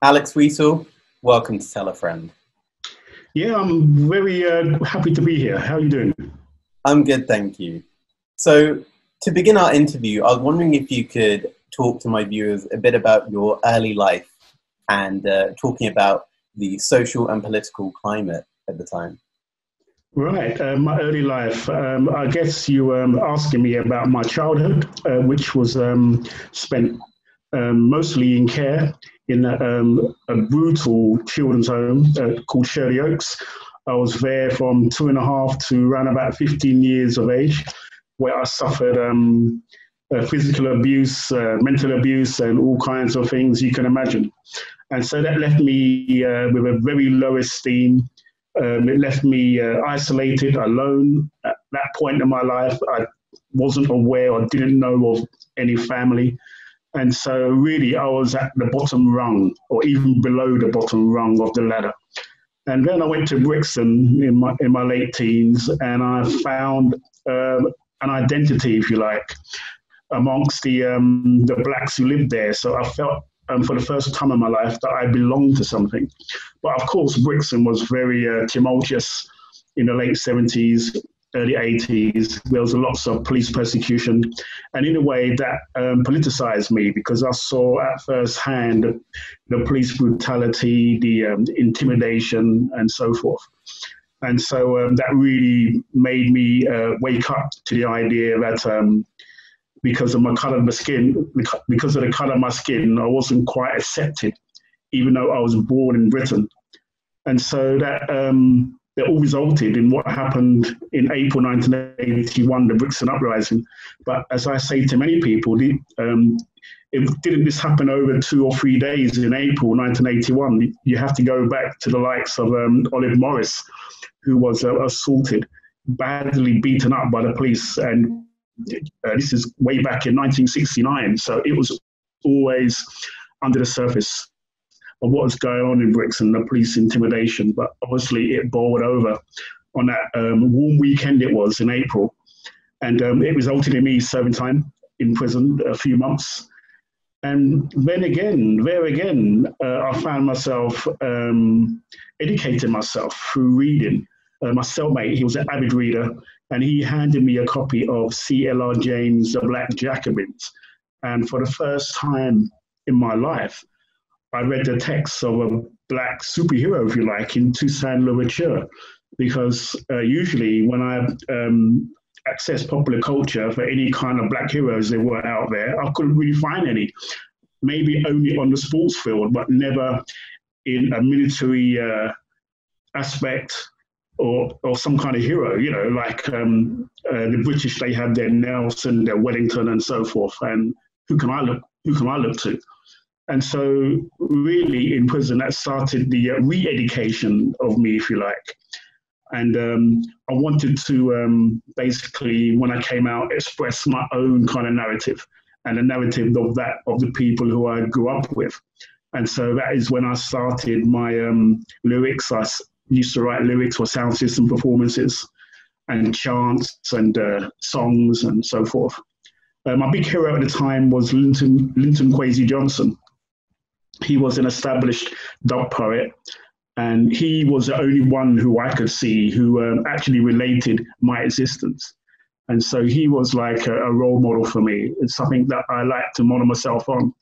Alex Wheatle, welcome to Tell a Friend. Yeah, I'm very uh, happy to be here. How are you doing? I'm good, thank you. So, to begin our interview, I was wondering if you could talk to my viewers a bit about your early life and uh, talking about the social and political climate at the time. Right, uh, my early life. Um, I guess you were um, asking me about my childhood, uh, which was um, spent um, mostly in care in um, a brutal children's home uh, called Shirley Oaks. I was there from two and a half to around about 15 years of age, where I suffered um, uh, physical abuse, uh, mental abuse, and all kinds of things you can imagine. And so that left me uh, with a very low esteem. Um, it left me uh, isolated, alone. At that point in my life, I wasn't aware or didn't know of any family. And so, really, I was at the bottom rung, or even below the bottom rung of the ladder. And then I went to Brixton in my in my late teens, and I found um, an identity, if you like, amongst the um, the blacks who lived there. So I felt, um, for the first time in my life, that I belonged to something. But of course, Brixton was very uh, tumultuous in the late seventies early 80s, there was lots of police persecution. And in a way, that um, politicized me because I saw at first hand the police brutality, the um, intimidation, and so forth. And so um, that really made me uh, wake up to the idea that um, because of my color of my skin, because of the color of my skin, I wasn't quite accepted, even though I was born in Britain. And so that um, that all resulted in what happened in April 1981, the Brixton Uprising. But as I say to many people, the, um, it didn't this happen over two or three days in April 1981. You have to go back to the likes of um, Olive Morris, who was uh, assaulted, badly beaten up by the police, and uh, this is way back in 1969. So it was always under the surface of what was going on in Brixton, the police intimidation. But obviously, it boiled over on that um, warm weekend it was in April. And um, it resulted in me serving time in prison a few months. And then again, there again, uh, I found myself um, educating myself through reading. Uh, my cellmate, he was an avid reader, and he handed me a copy of C.L.R. James' The Black Jacobins. And for the first time in my life, I read the text of a black superhero, if you like, in Toussaint Louverture, because uh, usually when I um, access popular culture for any kind of black heroes there were out there, I couldn't really find any. Maybe only on the sports field, but never in a military uh, aspect or, or some kind of hero, you know, like um, uh, the British, they had their Nelson, their Wellington, and so forth. And who can I look? Who can I look to? And so, really, in prison, that started the uh, re education of me, if you like. And um, I wanted to um, basically, when I came out, express my own kind of narrative and the narrative of that of the people who I grew up with. And so that is when I started my um, lyrics. I used to write lyrics for sound system performances and chants and uh, songs and so forth. Uh, my big hero at the time was Linton, Linton Kwesi Johnson, he was an established dub poet, and he was the only one who I could see who um, actually related my existence. And so he was like a, a, role model for me. It's something that I like to model myself on.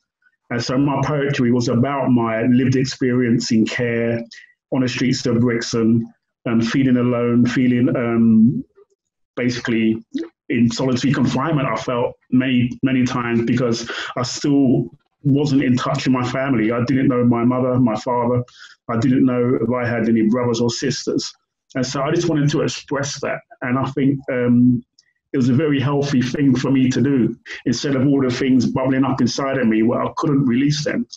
And so my poetry was about my lived experience in care on the streets of Brixton, um, feeling alone, feeling um, basically in solitary confinement. I felt many, many times because I still wasn't in touch with my family. I didn't know my mother, my father. I didn't know if I had any brothers or sisters. And so I just wanted to express that. And I think um, it was a very healthy thing for me to do instead of all the things bubbling up inside of me where I couldn't release them.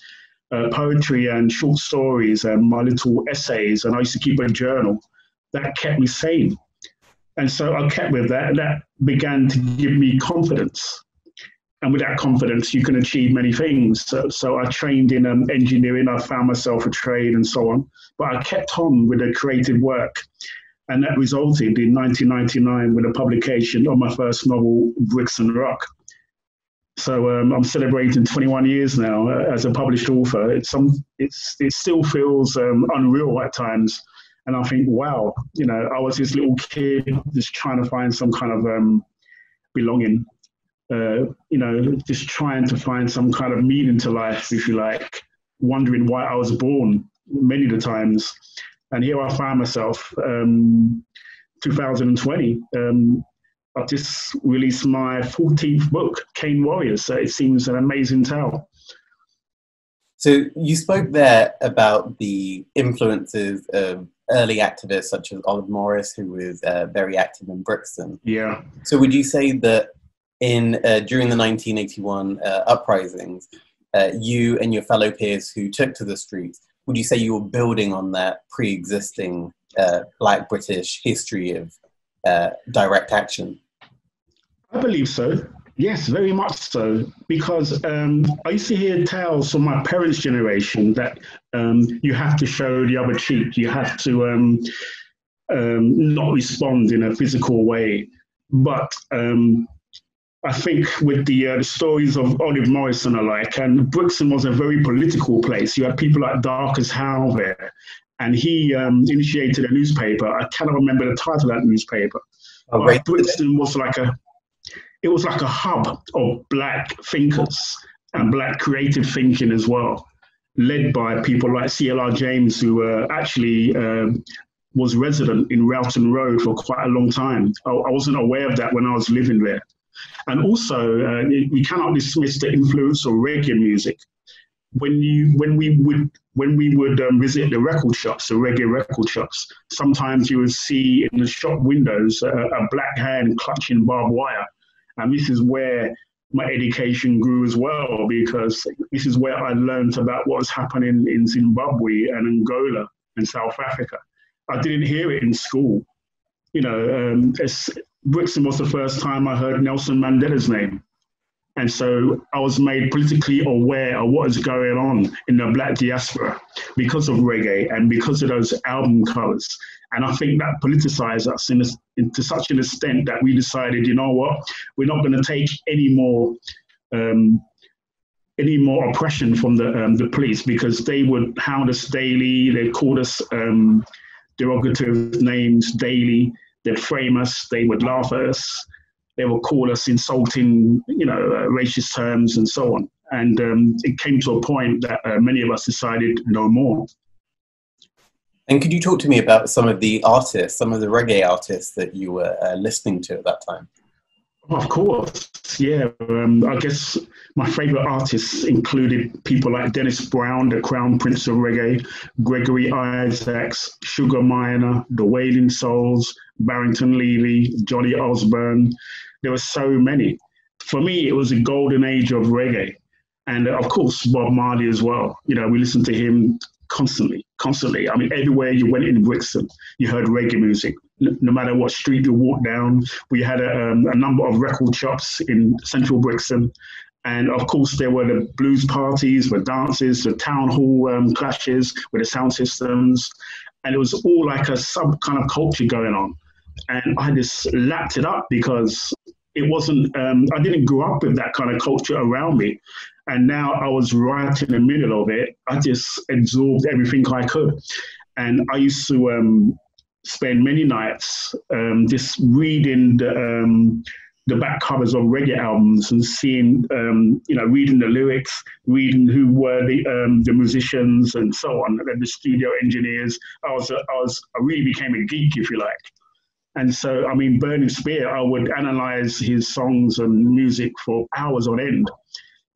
Uh, poetry and short stories and my little essays, and I used to keep a journal that kept me sane. And so I kept with that, and that began to give me confidence and with that confidence, you can achieve many things. So, so I trained in um, engineering, I found myself a trade and so on. But I kept on with the creative work. And that resulted in 1999 with a publication of my first novel, Brixton Rock. So um, I'm celebrating 21 years now uh, as a published author. It's some, it's, it still feels um, unreal at times. And I think, wow, you know, I was this little kid just trying to find some kind of um, belonging, uh, you know, just trying to find some kind of meaning to life, if you like, wondering why I was born many of the times. And here I find myself, um, 2020, um, I've just released my 14th book, Cane Warriors. So it seems an amazing tale. So you spoke there about the influences of early activists such as Olive Morris, who was uh, very active in Brixton. Yeah. So would you say that in uh, during the 1981 uh, uprisings, uh, you and your fellow peers who took to the streets, would you say you were building on that pre-existing uh, Black British history of uh, direct action? I believe so. Yes, very much so. Because um, I used to hear tales from my parents' generation that um, you have to show the other cheek, you have to um, um not respond in a physical way. But um, I think with the, uh, the stories of Olive Morris and alike, and Brixton was a very political place. You had people like Darcus Howe there, and he um, initiated a newspaper. I cannot remember the title of that newspaper. Oh, right. Brixton was like a it was like a hub of black thinkers and black creative thinking as well, led by people like C.L.R. James, who uh, actually um, was resident in Railton Road for quite a long time. I, I, wasn't aware of that when I was living there. And also, uh, we cannot dismiss the influence of reggae music. When you, when we would, when we would um, visit the record shops, the reggae record shops, sometimes you would see in the shop windows a black hand clutching barbed wire and this is where my education grew as well, because this is where I learned about what was happening in Zimbabwe and Angola and South Africa. I didn't hear it in school. You know, um, Brixton was the first time I heard Nelson Mandela's name. And so I was made politically aware of what is going on in the black diaspora because of reggae and because of those album covers and I think that politicized us in a, in, to such an extent that we decided, you know what, we're not going to take any more. Um, any more oppression from the um, the police because they would hound us daily. They called us um, derogative names daily. They'd frame us. They would laugh at us. They would call us insulting, you know, uh, racist terms and so on. And um, it came to a point that uh, many of us decided no more. And could you talk to me about some of the artists, some of the reggae artists that you were uh, listening to at that time? Of course, yeah. Um, I guess my favourite artists included people like Dennis Brown, the Crown Prince of Reggae, Gregory Isaacs, Sugar Minott, The Wailing Souls, Barrington Levy, Johnny Osbourne. There were so many. For me, it was a golden age of reggae. And of course, Bob Marley as well. You know, we listened to him constantly, constantly. I mean, everywhere you went in Brixton, you heard reggae music. No matter what street you walked down, we had a, um, a number of record shops in central Brixton. And of course, there were the blues parties, the dances, the town hall um, clashes with the sound systems. And it was all like a sub kind of culture going on. And I just lapped it up because it wasn't, um, I didn't grow up with that kind of culture around me. And now I was right in the middle of it. I just absorbed everything I could. And I used to um, spend many nights um, just reading the, um, the back covers of reggae albums and seeing, um, you know, reading the lyrics, reading who were the um, the musicians and so on, and the studio engineers. I was, a, I was, I really became a geek, if you like. And so, I mean, Burning Spear, I would analyze his songs and music for hours on end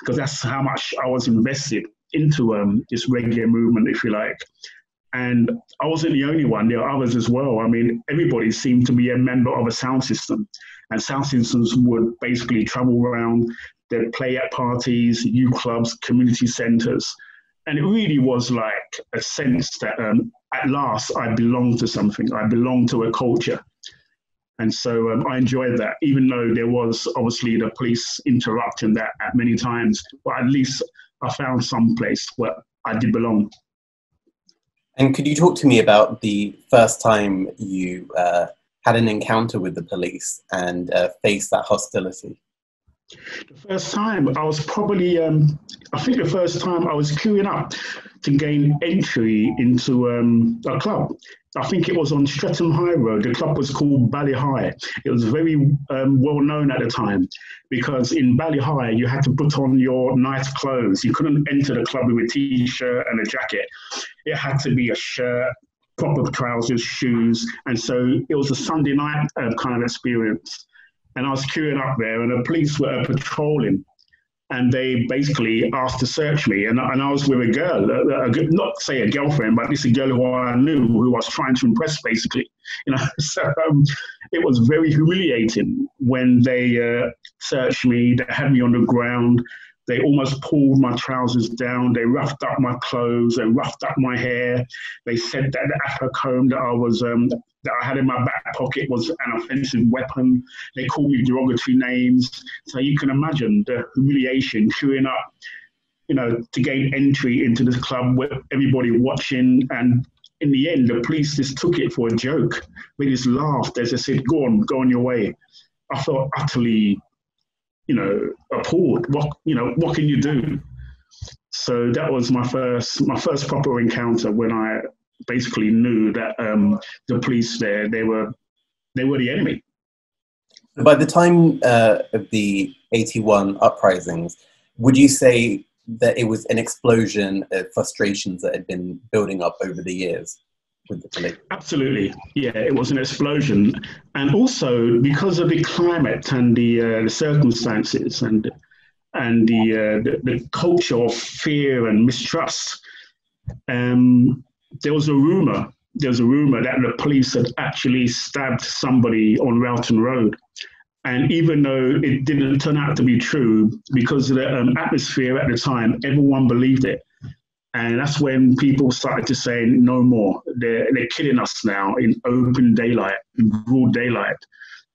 because that's how much I was invested into um, this reggae movement, if you like. And I wasn't the only one, there are others as well. I mean, everybody seemed to be a member of a sound system, and sound systems would basically travel around, they'd play at parties, youth clubs, community centers. And it really was like a sense that um, at last I belonged to something, I belonged to a culture. And so um, I enjoyed that, even though there was obviously the police interrupting that at many times. But at least I found some place where I did belong. And could you talk to me about the first time you uh, had an encounter with the police and uh, faced that hostility? The first time I was probably, um, I think the first time I was queuing up to gain entry into um, a club. I think it was on Streatham High Road. The club was called Bali Hai. It was very um, well known at the time because in Bali Hai you had to put on your nice clothes. You couldn't enter the club with a t-shirt and a jacket. It had to be a shirt, proper trousers, shoes, and so it was a Sunday night uh, kind of experience. And I was queuing up there, and the police were patrolling and they basically asked to search me. And, and I was with a girl, a, a, not say a girlfriend, but this a girl who I knew who I was trying to impress, basically. You know, so um, it was very humiliating when they uh, searched me. They had me on the ground. They almost pulled my trousers down. They roughed up my clothes They roughed up my hair. They said that the afro comb that I was um, that I had in my back pocket was an offensive weapon. They called me derogatory names. So you can imagine the humiliation, queuing up, you know, to gain entry into this club with everybody watching. And in the end, the police just took it for a joke. They just laughed as they said, "Go on, go on your way." I felt utterly, you know, appalled. What you know, what can you do? So that was my first my first proper encounter when I basically knew that um, the police there they were they were the enemy. By the time uh, of the eighty-one uprisings, would you say that it was an explosion of frustrations that had been building up over the years? Absolutely, yeah, it was an explosion, and also because of the climate and the, uh, the circumstances and and the, uh, the, the culture of fear and mistrust. Um, there was a rumor. There was a rumor that the police had actually stabbed somebody on Railton Road. And even though it didn't turn out to be true, because of the um, atmosphere at the time, everyone believed it. And that's when people started to say, no more. They're, they're killing us now in open daylight, in broad daylight.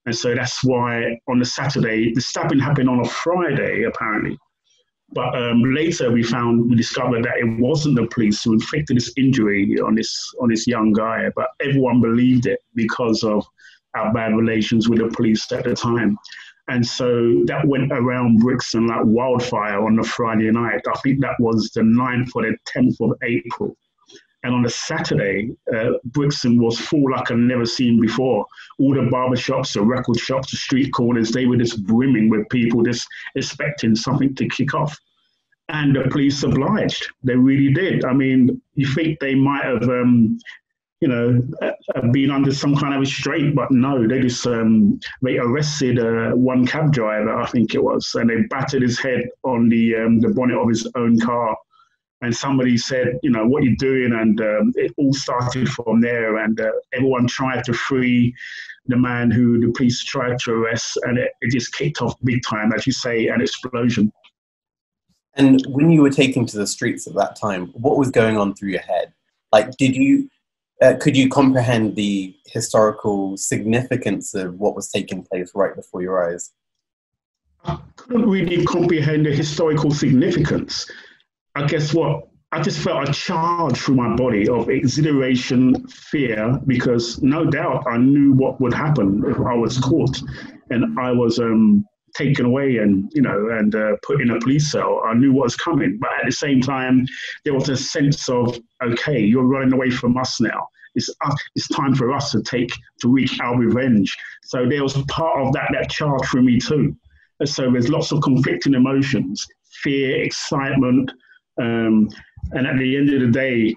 And so that's why on the Saturday, the stabbing happened on a Friday, apparently. But um, later we found we discovered that it wasn't the police who inflicted this injury on this on this young guy, but everyone believed it because of our bad relations with the police at the time. And so that went around Brixton like wildfire on the Friday night. I think that was the 9th or the 10th of April. And on the Saturday, uh, Brixton was full like I've never seen before. All the barber shops, the record shops, the street corners, they were just brimming with people just expecting something to kick off. And the police obliged. They really did. I mean, you think they might have, um, you know, uh, been under some kind of a restraint, but no, they just um, they arrested uh, one cab driver, I think it was, and they battered his head on the um, the bonnet of his own car and somebody said, you know, what are you doing? And um, it all started from there. And uh, everyone tried to free the man who the police tried to arrest, and it, it just kicked off big time, as you say, an explosion. And when you were taking to the streets at that time, what was going on through your head? Like, did you, uh, could you comprehend the historical significance of what was taking place right before your eyes? I couldn't really comprehend the historical significance I guess what I just felt a charge through my body of exhilaration, fear, because no doubt I knew what would happen if I was caught and I was um, taken away and you know and uh, put in a police cell. I knew what was coming, but at the same time, there was a sense of okay, you're running away from us now. It's uh, it's time for us to take to wreak our revenge. So there was part of that that charge for me too. And so there's lots of conflicting emotions: fear, excitement um, and at the end of the day,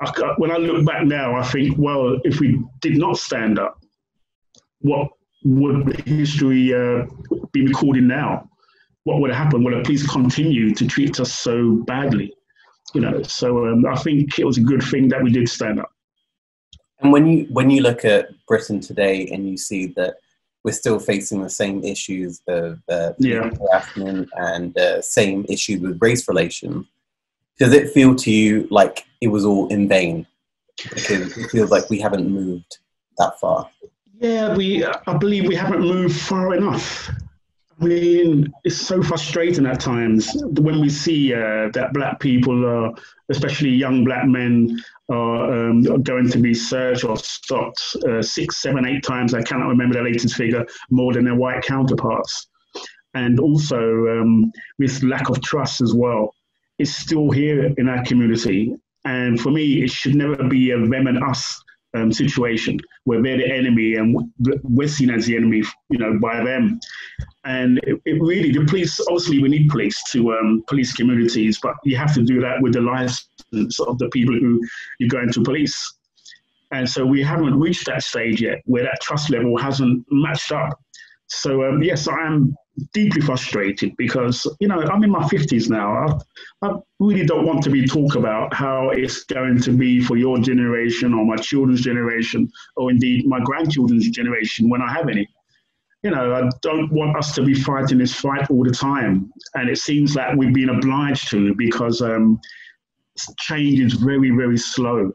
I, when I look back now, I think, well, if we did not stand up, what would history uh, be recording now? What would have happened? Would police continue to treat us so badly? You know, so um, I think it was a good thing that we did stand up. And when you when you look at Britain today and you see that we're still facing the same issues of uh, yeah. harassment and uh, same issues with race relations, does it feel to you like it was all in vain? Because it feels like we haven't moved that far. Yeah, we. I believe we haven't moved far enough. I mean, it's so frustrating at times when we see uh, that black people, are, especially young black men, are, um, are going to be searched or stopped uh, six, seven, eight times. I cannot remember the latest figure more than their white counterparts. and also um, this lack of trust as well is still here in our community. And for me, it should never be a them and us um, situation where they're the enemy and we're seen as the enemy, you know, by them. And it, it really, the police, obviously, we need police to um, police communities, but you have to do that with the license of the people who you're going to police. And so we haven't reached that stage yet where that trust level hasn't matched up. So, um, yes, I am deeply frustrated because you know I'm in my 50s now. I, I, really don't want to be talk about how it's going to be for your generation or my children's generation or indeed my grandchildren's generation when I have any. You know, I don't want us to be fighting this fight all the time, and it seems like we've been obliged to because um, change is very, very slow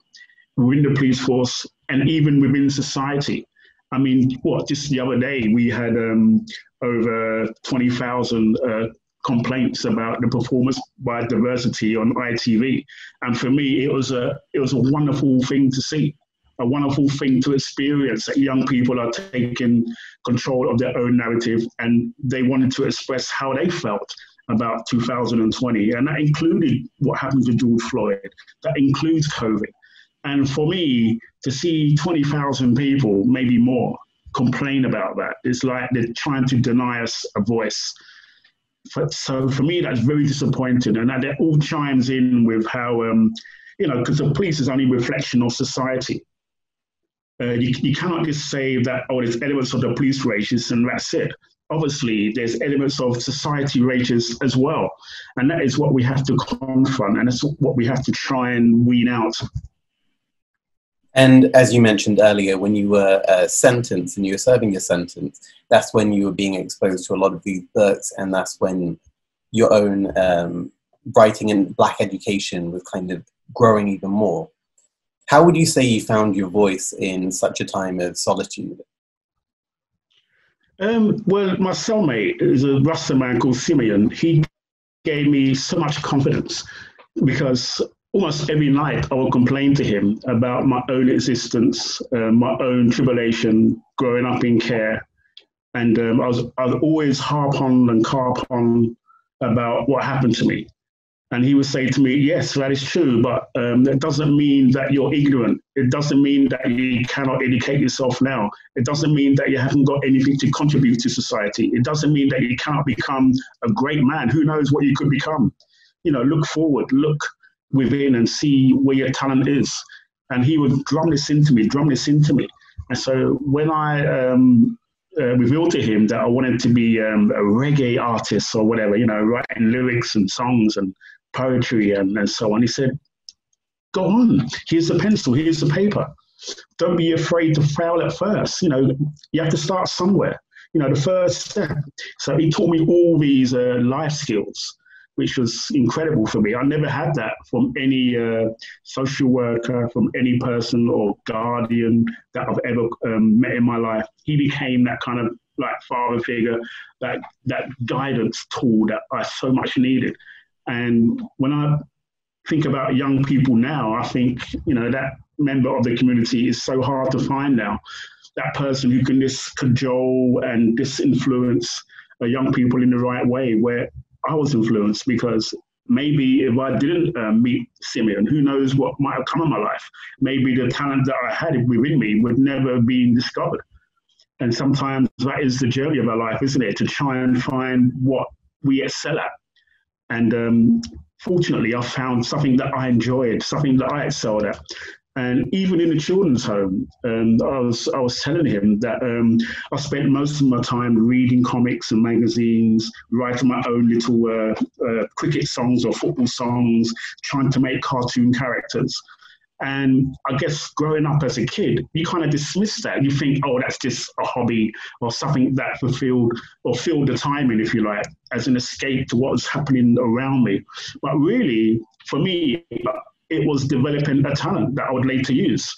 within the police force and even within society. I mean, what, just the other day we had um, over 20,000 uh, complaints about the performance by diversity on ITV. And for me, it was a, it was a wonderful thing to see, a wonderful thing to experience that young people are taking control of their own narrative and they wanted to express how they felt about 2020. And that included what happened to George Floyd, that includes COVID. And for me, to see 20,000 people, maybe more, complain about that, it's like they're trying to deny us a voice. So for me, that's very disappointing. And that all chimes in with how, um, you know, because the police is only reflection of society. Uh, you, you cannot just say that, oh, there's elements of the police racist and that's it. Obviously, there's elements of society racist as well. And that is what we have to confront, and that's what we have to try and wean out. And as you mentioned earlier, when you were uh, sentenced and you were serving your sentence, that's when you were being exposed to a lot of these books, and that's when your own um, writing and black education was kind of growing even more. How would you say you found your voice in such a time of solitude? Um, well, my cellmate is a Rasta man called Simeon. He gave me so much confidence because almost every night I would complain to him about my own existence, uh, my own tribulation growing up in care. And um, I, was, I was always harp on and carp on about what happened to me. And he would say to me, Yes, that is true, but um, that doesn't mean that you're ignorant. It doesn't mean that you cannot educate yourself now. It doesn't mean that you haven't got anything to contribute to society. It doesn't mean that you cannot become a great man. Who knows what you could become? You know, look forward, look within and see where your talent is. And he would drum this into me, drum this into me. And so when I um, uh, revealed to him that I wanted to be um, a reggae artist or whatever, you know, writing lyrics and songs and poetry and, and so on, he said, Go on, here's the pencil, here's the paper. Don't be afraid to fail at first. You know, you have to start somewhere. You know, the first step. So he taught me all these uh, life skills which was incredible for me. I never had that from any uh, social worker, from any person or guardian that I've ever um, met in my life. He became that kind of like father figure, that that guidance tool that I so much needed. And when I think about young people now, I think you know that member of the community is so hard to find now. That person who can just cajole and disinfluence uh, young people in the right way, where I was influenced because maybe if I didn't uh, meet Simeon, who knows what might have come in my life? Maybe the talent that I had within me would never have been discovered. And sometimes that is the journey of our life, isn't it? To try and find what we excel at. And um, fortunately, I found something that I enjoyed, something that I excelled at. And even in the children's home, um, I was I was telling him that um, I spent most of my time reading comics and magazines, writing my own little uh, uh, cricket songs or football songs, trying to make cartoon characters. And I guess growing up as a kid, you kind of dismiss that. You think, oh, that's just a hobby or something that fulfilled or filled the time in, if you like, as an escape to what was happening around me. But really, for me, it was developing a talent that I would later use.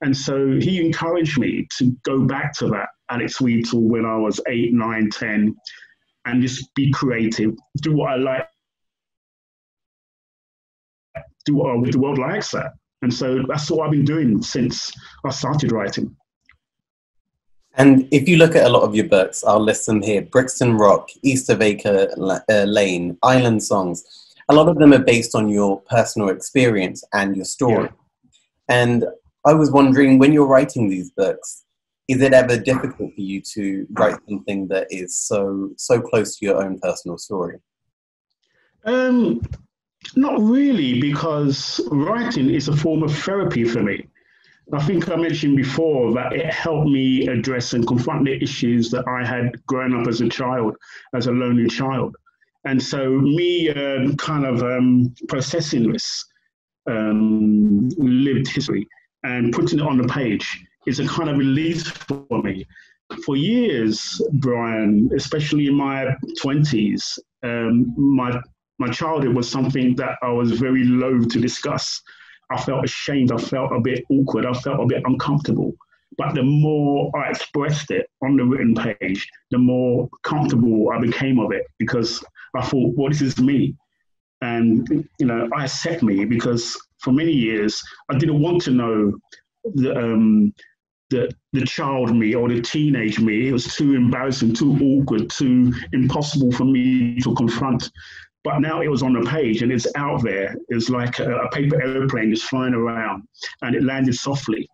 And so he encouraged me to go back to that Alex Wheatle when I was eight, nine, ten, and just be creative, do what I like, do what the world likes that. And so that's what I've been doing since I started writing. And if you look at a lot of your books, I'll list them here Brixton Rock, East of Acre uh, Lane, Island Songs. A lot of them are based on your personal experience and your story. Yeah. And I was wondering, when you're writing these books, is it ever difficult for you to write something that is so so close to your own personal story? Um, not really, because writing is a form of therapy for me. I think I mentioned before that it helped me address and confront the issues that I had growing up as a child, as a lonely child. And so, me um, kind of um, processing this um, lived history and putting it on the page is a kind of release for me. For years, Brian, especially in my 20s, um, my, my childhood was something that I was very loath to discuss I felt ashamed. I felt a bit awkward. I felt a bit uncomfortable. But the more I expressed it on the written page, the more comfortable I became of it because I thought, well, this is me. And, you know, I accept me because for many years I didn't want to know the, um, the, the child me or the teenage me. It was too embarrassing, too awkward, too impossible for me to confront. But now it was on the page and it's out there. It's like a, a paper airplane just flying around and it landed softly.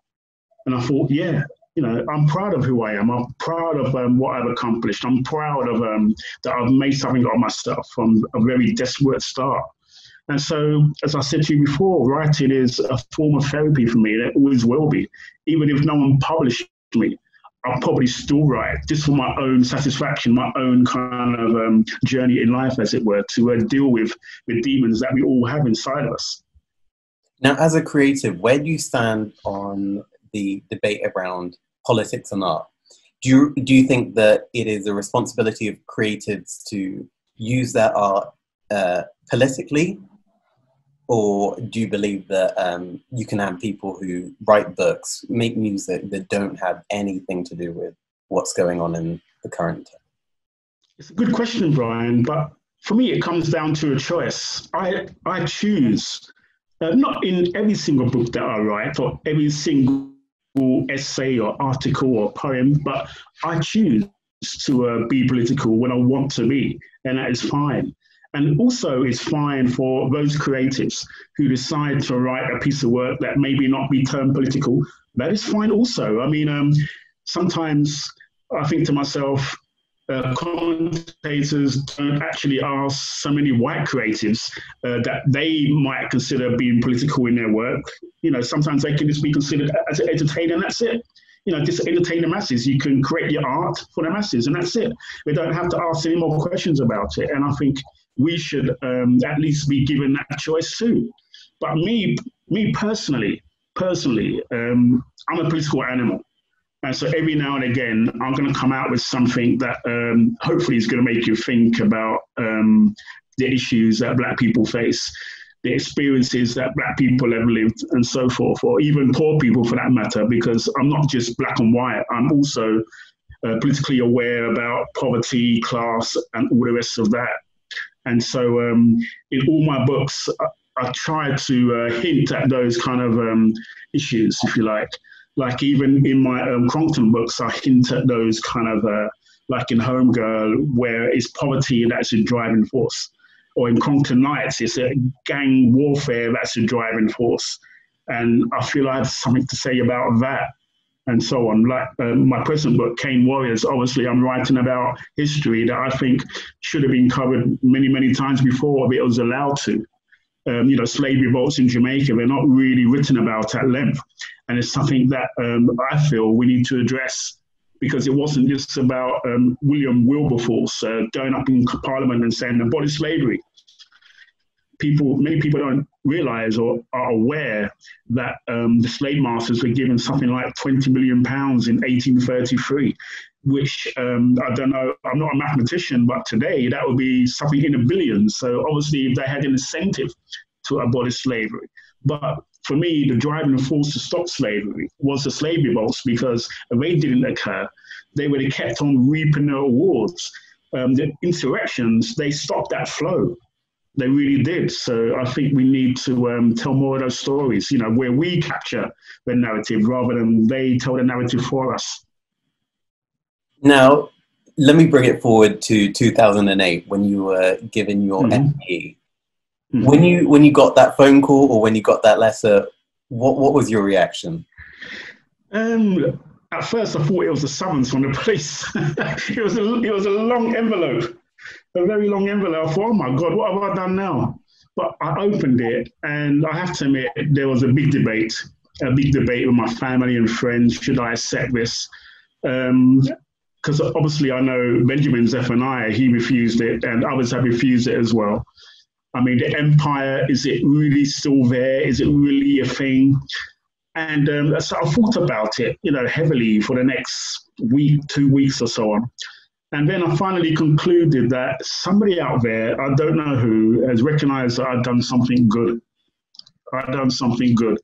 And I thought, yeah, you know, I'm proud of who I am. I'm proud of um, what I've accomplished. I'm proud of um, that I've made something of myself from a very desperate start. And so, as I said to you before, writing is a form of therapy for me, it always will be, even if no one published me. I'll probably still write just for my own satisfaction, my own kind of um, journey in life, as it were, to uh, deal with the demons that we all have inside of us. Now, as a creative, where do you stand on the debate around politics and art? Do you, do you think that it is a responsibility of creatives to use their art uh, politically or do you believe that um, you can have people who write books, make music that don't have anything to do with what's going on in the current? It's a good question, Brian, but for me, it comes down to a choice. I, I choose, uh, not in every single book that I write or every single essay or article or poem, but I choose to uh, be political when I want to be, and that is fine. And also, it's fine for those creatives who decide to write a piece of work that maybe not be termed political. That is fine also. I mean, um, sometimes I think to myself, uh, commentators don't actually ask so many white creatives uh, that they might consider being political in their work. You know, sometimes they can just be considered as an entertainer, and that's it. You know, just entertain the masses. You can create your art for the masses, and that's it. They don't have to ask any more questions about it. And I think we should um, at least be given that choice too. But me, me personally, personally, um, I'm a political animal. And so every now and again, I'm going to come out with something that um, hopefully is going to make you think about um, the issues that Black people face, the experiences that Black people have lived, and so forth, or even poor people for that matter, because I'm not just black and white, I'm also uh, politically aware about poverty, class, and all the rest of that. And so um, in all my books, I, I try to uh, hint at those kind of um, issues, if you like. Like even in my um, Crongton books, I hint at those kind of, uh, like in Homegirl, where it's poverty that's a driving force. Or in Crongton Knights, it's a gang warfare that's a driving force. And I feel I have something to say about that and so on. Like uh, my present book, Cane Warriors, obviously I'm writing about history that I think should have been covered many, many times before it was allowed to. Um, you know, slave revolts in Jamaica, they're not really written about at length. And it's something that um, I feel we need to address because it wasn't just about um, William Wilberforce uh, going up in Parliament and saying abolish slavery people, many people don't realize or are aware that um, the slave masters were given something like 20 million pounds in 1833, which um, I don't know, I'm not a mathematician, but today that would be something in the billions. So obviously, they had an incentive to abolish slavery. But for me, the driving force to stop slavery was the slave revolts because if they didn't occur, they would have kept on reaping their rewards. Um, the insurrections, they stopped that flow. They really did. So I think we need to um, tell more of those stories, you know, where we capture the narrative rather than they tell the narrative for us. Now, let me bring it forward to 2008 when you were given your mm-hmm. MBE. Mm-hmm. When you when you got that phone call or when you got that letter, what what was your reaction? Um, at first, I thought it was a summons from the police. it was a it was a long envelope, a very long envelope. I thought, oh my god, what have I done now? But I opened it, and I have to admit, there was a big debate, a big debate with my family and friends. Should I accept this? Because um, obviously, I know Benjamin Zephaniah, he refused it, and others have refused it as well. I mean, the empire, is it really still there? Is it really a thing? And um, so I thought about it, you know, heavily for the next week, two weeks or so on. And then I finally concluded that somebody out there, I don't know who, has recognized that I've done something good. I've done something good.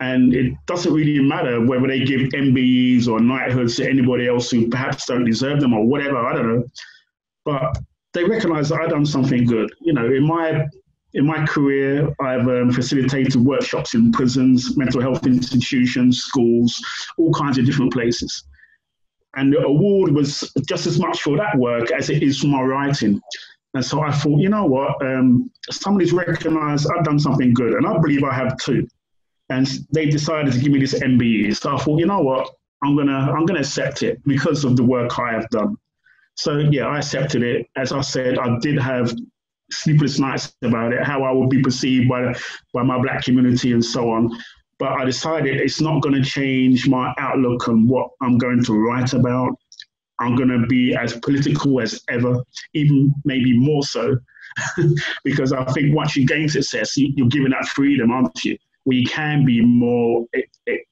And it doesn't really matter whether they give MBEs or knighthoods to anybody else who perhaps don't deserve them or whatever, I don't know. But they recognize that I've done something good. You know, in my in my career, I've um, facilitated workshops in prisons, mental health institutions, schools, all kinds of different places. And the award was just as much for that work as it is for my writing. And so I thought, you know what, um, somebody's recognized I've done something good, and I believe I have too. And they decided to give me this MBE. So I thought, you know what, I'm gonna I'm gonna accept it because of the work I have done. So yeah, I accepted it. As I said, I did have sleepless nights about it, how I would be perceived by by my black community and so on. But I decided it's not going to change my outlook on what I'm going to write about. I'm going to be as political as ever, even maybe more so, because I think once you gain success, you, are given that freedom, aren't you? Where you can be more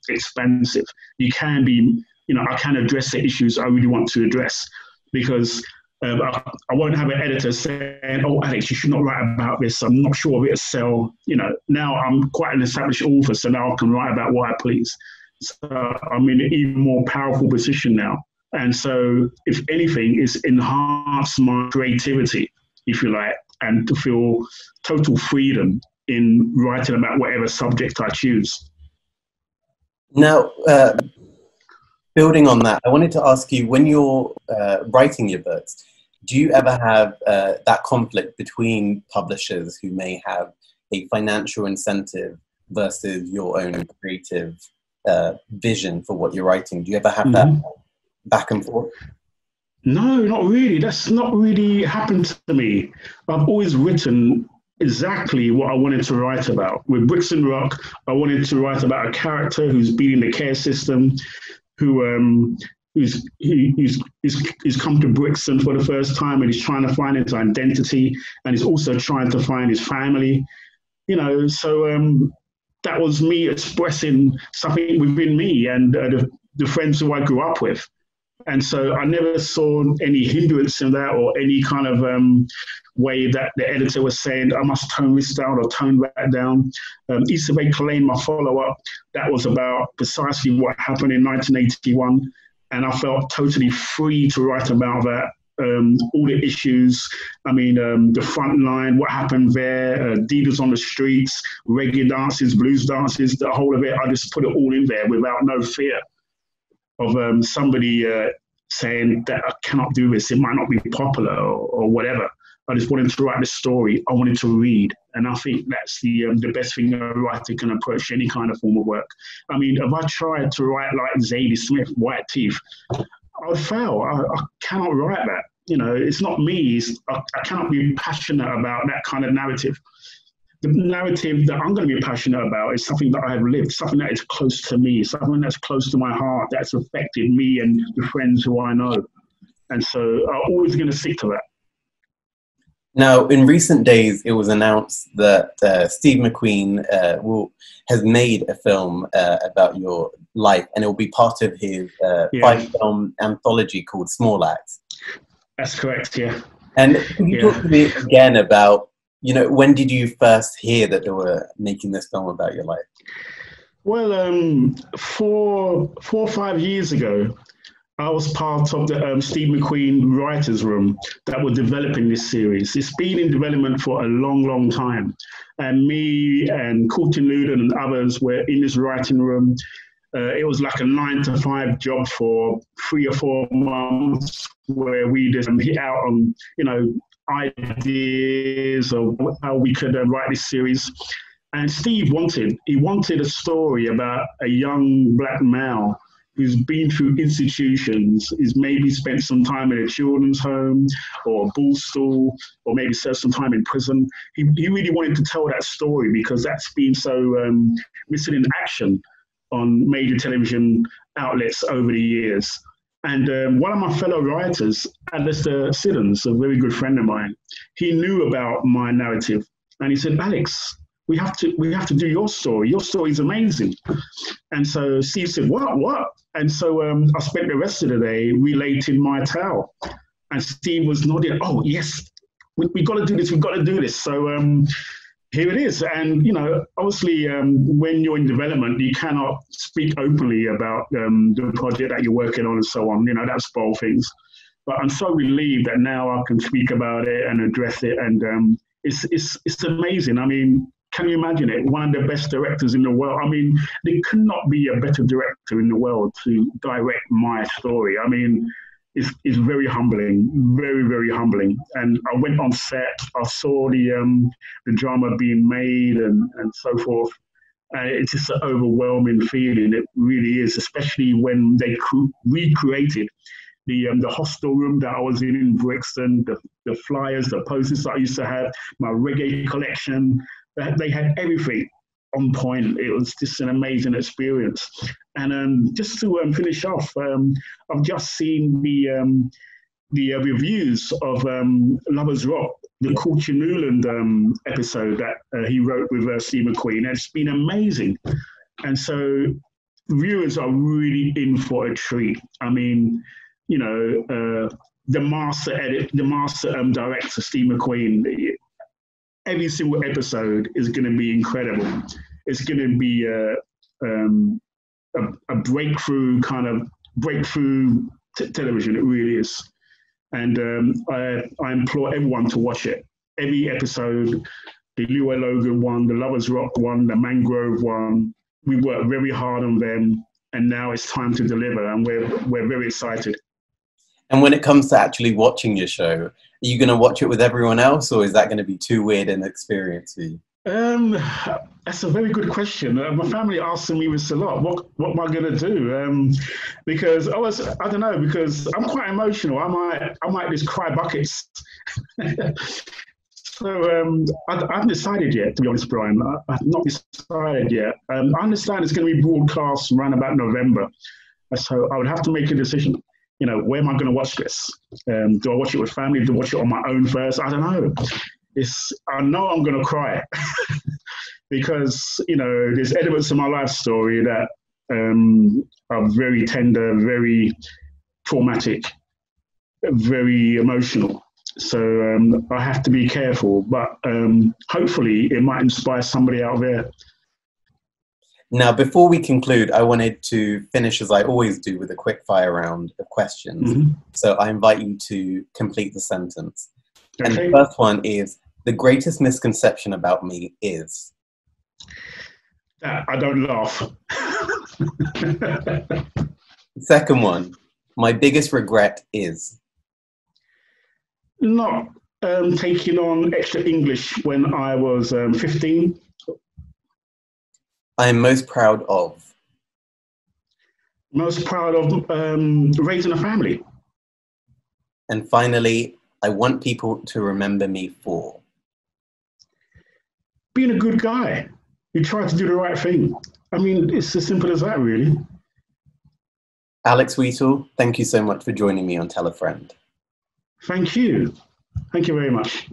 expansive. You can be, you know, I can address the issues I really want to address because um, I, I, won't have an editor saying, "Oh, Alex, you should not write about this. I'm not sure it'll sell." You know, now I'm quite an established author, so now I can write about what I please. So I'm in an even more powerful position now. And so, if anything, it's enhanced my creativity, if you like, and to feel total freedom in writing about whatever subject I choose. Now, uh, building on that, I wanted to ask you when you're uh, writing your books, do you ever have uh, that conflict between publishers who may have a financial incentive versus your own creative uh, vision for what you're writing? Do you ever have mm-hmm. that back and forth? No, not really. That's not really happened to me. I've always written exactly what I wanted to write about. With Brixton Rock, I wanted to write about a character who's been in the care system, who um, who's, who's, who's, who's come to Brixton for the first time and he's trying to find his identity and he's also trying to find his family. You know, so um, that was me expressing something within me and uh, the, the friends who I grew up with. And so I never saw any hindrance in that or any kind of um, way that the editor was saying, I must tone this down or tone that down. Um, East of Acre Lane, my follow up, that was about precisely what happened in 1981. And I felt totally free to write about that. Um, all the issues, I mean, um, the front line, what happened there, uh, dealers on the streets, reggae dances, blues dances, the whole of it. I just put it all in there without no fear of um, somebody uh, saying that I cannot do this, it might not be popular or, or, whatever. I just wanted to write this story. I wanted to read, and I think that's the um, the best thing a writer can approach any kind of form of work. I mean, if I tried to write like Zadie Smith, White Teeth, I would fail. I, I cannot write that. You know, it's not me. It's, I, I cannot be passionate about that kind of narrative the narrative that I'm going to be passionate about is something that I have lived, something that is close to me, something that's close to my heart, that's affected me and the friends who I know. And so I'm always going to stick to that. Now, in recent days, it was announced that uh, Steve McQueen uh, will, has made a film uh, about your life, and it will be part of his uh, yeah. five-film anthology called Small Axe. That's correct. Yeah. And can you yeah. talk to me again about you know, when did you first hear that they were making this film about your life? Well, um, four, four or five years ago, I was part of the um, Steve McQueen writers' room that were developing this series. It's been in development for a long, long time. And me and Courtia Newland and others were in this writing room. Uh, it was like a nine to five job for three or four months where we just hit out on, you know, ideas of how we could uh, write this series. And Steve wanted, he wanted a story about a young black male who's been through institutions, is maybe spent some time in a children's home or a borstal, or maybe served some time in prison. He, he really wanted to tell that story because that's been so um, missing in action on major television outlets over the years. And um, one of my fellow writers, Alastair Siddons, a very good friend of mine, he knew about my narrative. And he said, Alex, we have to we have to do your story. Your story is amazing. And so Steve said, What? What? And so um, I spent the rest of the day relating my tale. And Steve was nodding, Oh, yes, we, we got to do this. We've got to do this. So um, here it is. And, you know, obviously, um, when you're in development, you cannot speak openly about um, the project that you're working on and so on. You know, that spoil things. But I'm so relieved that now I can speak about it and address it. And um, it's, it's, it's amazing. I mean, can you imagine it? One of the best directors in the world. I mean, there could not be a better director in the world to direct my story. I mean, is is very humbling, very very humbling. And I went on set, I saw the um, the drama being made and and so forth. And it's just an overwhelming feeling. It really is, especially when they cre- recreated the um, the hostel room that I was in in Brixton, the, the flyers, the posters I used to have, my reggae collection. They had everything on point. It was just an amazing experience. And um, just to um, finish off, um, I've just seen the um, the uh, reviews of um, Lovers Rock, the Courtia Newland um, episode that uh, he wrote with uh, Steve McQueen. It's been amazing. And so viewers are really in for a treat. I mean, you know, uh, the master edit, the master director, Steve McQueen, every single episode is going to be incredible. It's going to be a, um, a, a, breakthrough kind of breakthrough t- television. It really is. And um, I, I implore everyone to watch it. Every episode, the Leroy Logan one, the Lovers Rock one, the Mangrove one, we worked very hard on them. And now it's time to deliver. And we're, we're very excited. And when it comes to actually watching your show, are you going to watch it with everyone else, or is that going to be too weird an experience for you? Um, that's a very good question. Uh, my family asking me this a lot. What what am I going to do? Um, because I was I don't know because I'm quite emotional. I might I might just cry buckets. so um, I, I, haven't decided yet. To be honest, Brian, I, have not decided yet. Um, I understand it's going to be broadcast around about November. So I would have to make a decision you know, where am I going to watch this? Um, do I watch it with family? Do I watch it on my own first? I don't know. It's I know I'm going to cry because you know there's elements of my life story that um, are very tender, very traumatic, very emotional. So um, I have to be careful, but um, hopefully it might inspire somebody out there now, before we conclude, I wanted to finish as I always do with a quick fire round of questions. Mm-hmm. So I invite you to complete the sentence. Okay. And the first one is The greatest misconception about me is. Uh, I don't laugh. Second one My biggest regret is. Not um, taking on extra English when I was um, 15 I am most proud of? Most proud of um, raising a family. And finally, I want people to remember me for? Being a good guy. You try to do the right thing. I mean, it's as simple as that, really. Alex Wheatle, thank you so much for joining me on Tell a Friend. Thank you. Thank you very much.